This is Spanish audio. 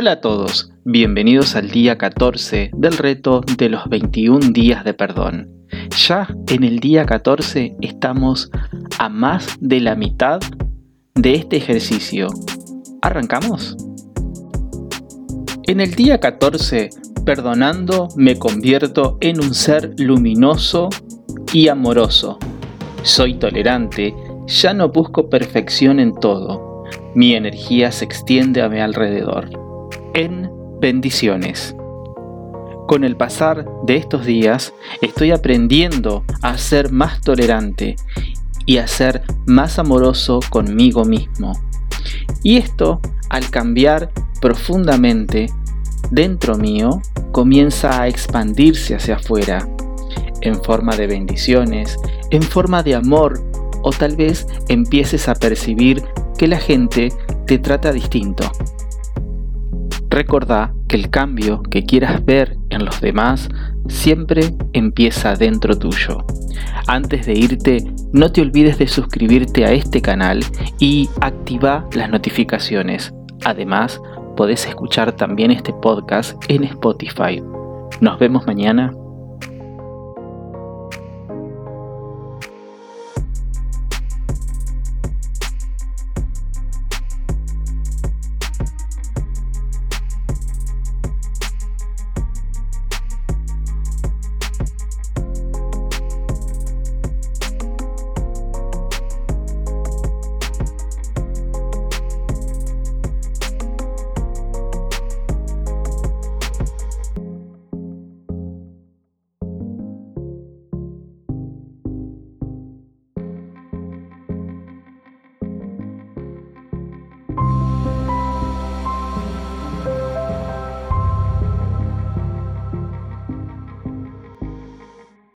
Hola a todos, bienvenidos al día 14 del reto de los 21 días de perdón. Ya en el día 14 estamos a más de la mitad de este ejercicio. ¿Arrancamos? En el día 14, perdonando, me convierto en un ser luminoso y amoroso. Soy tolerante, ya no busco perfección en todo. Mi energía se extiende a mi alrededor en bendiciones. Con el pasar de estos días estoy aprendiendo a ser más tolerante y a ser más amoroso conmigo mismo. Y esto, al cambiar profundamente dentro mío, comienza a expandirse hacia afuera, en forma de bendiciones, en forma de amor, o tal vez empieces a percibir que la gente te trata distinto. Recordá que el cambio que quieras ver en los demás siempre empieza dentro tuyo. Antes de irte, no te olvides de suscribirte a este canal y activa las notificaciones. Además, podés escuchar también este podcast en Spotify. Nos vemos mañana.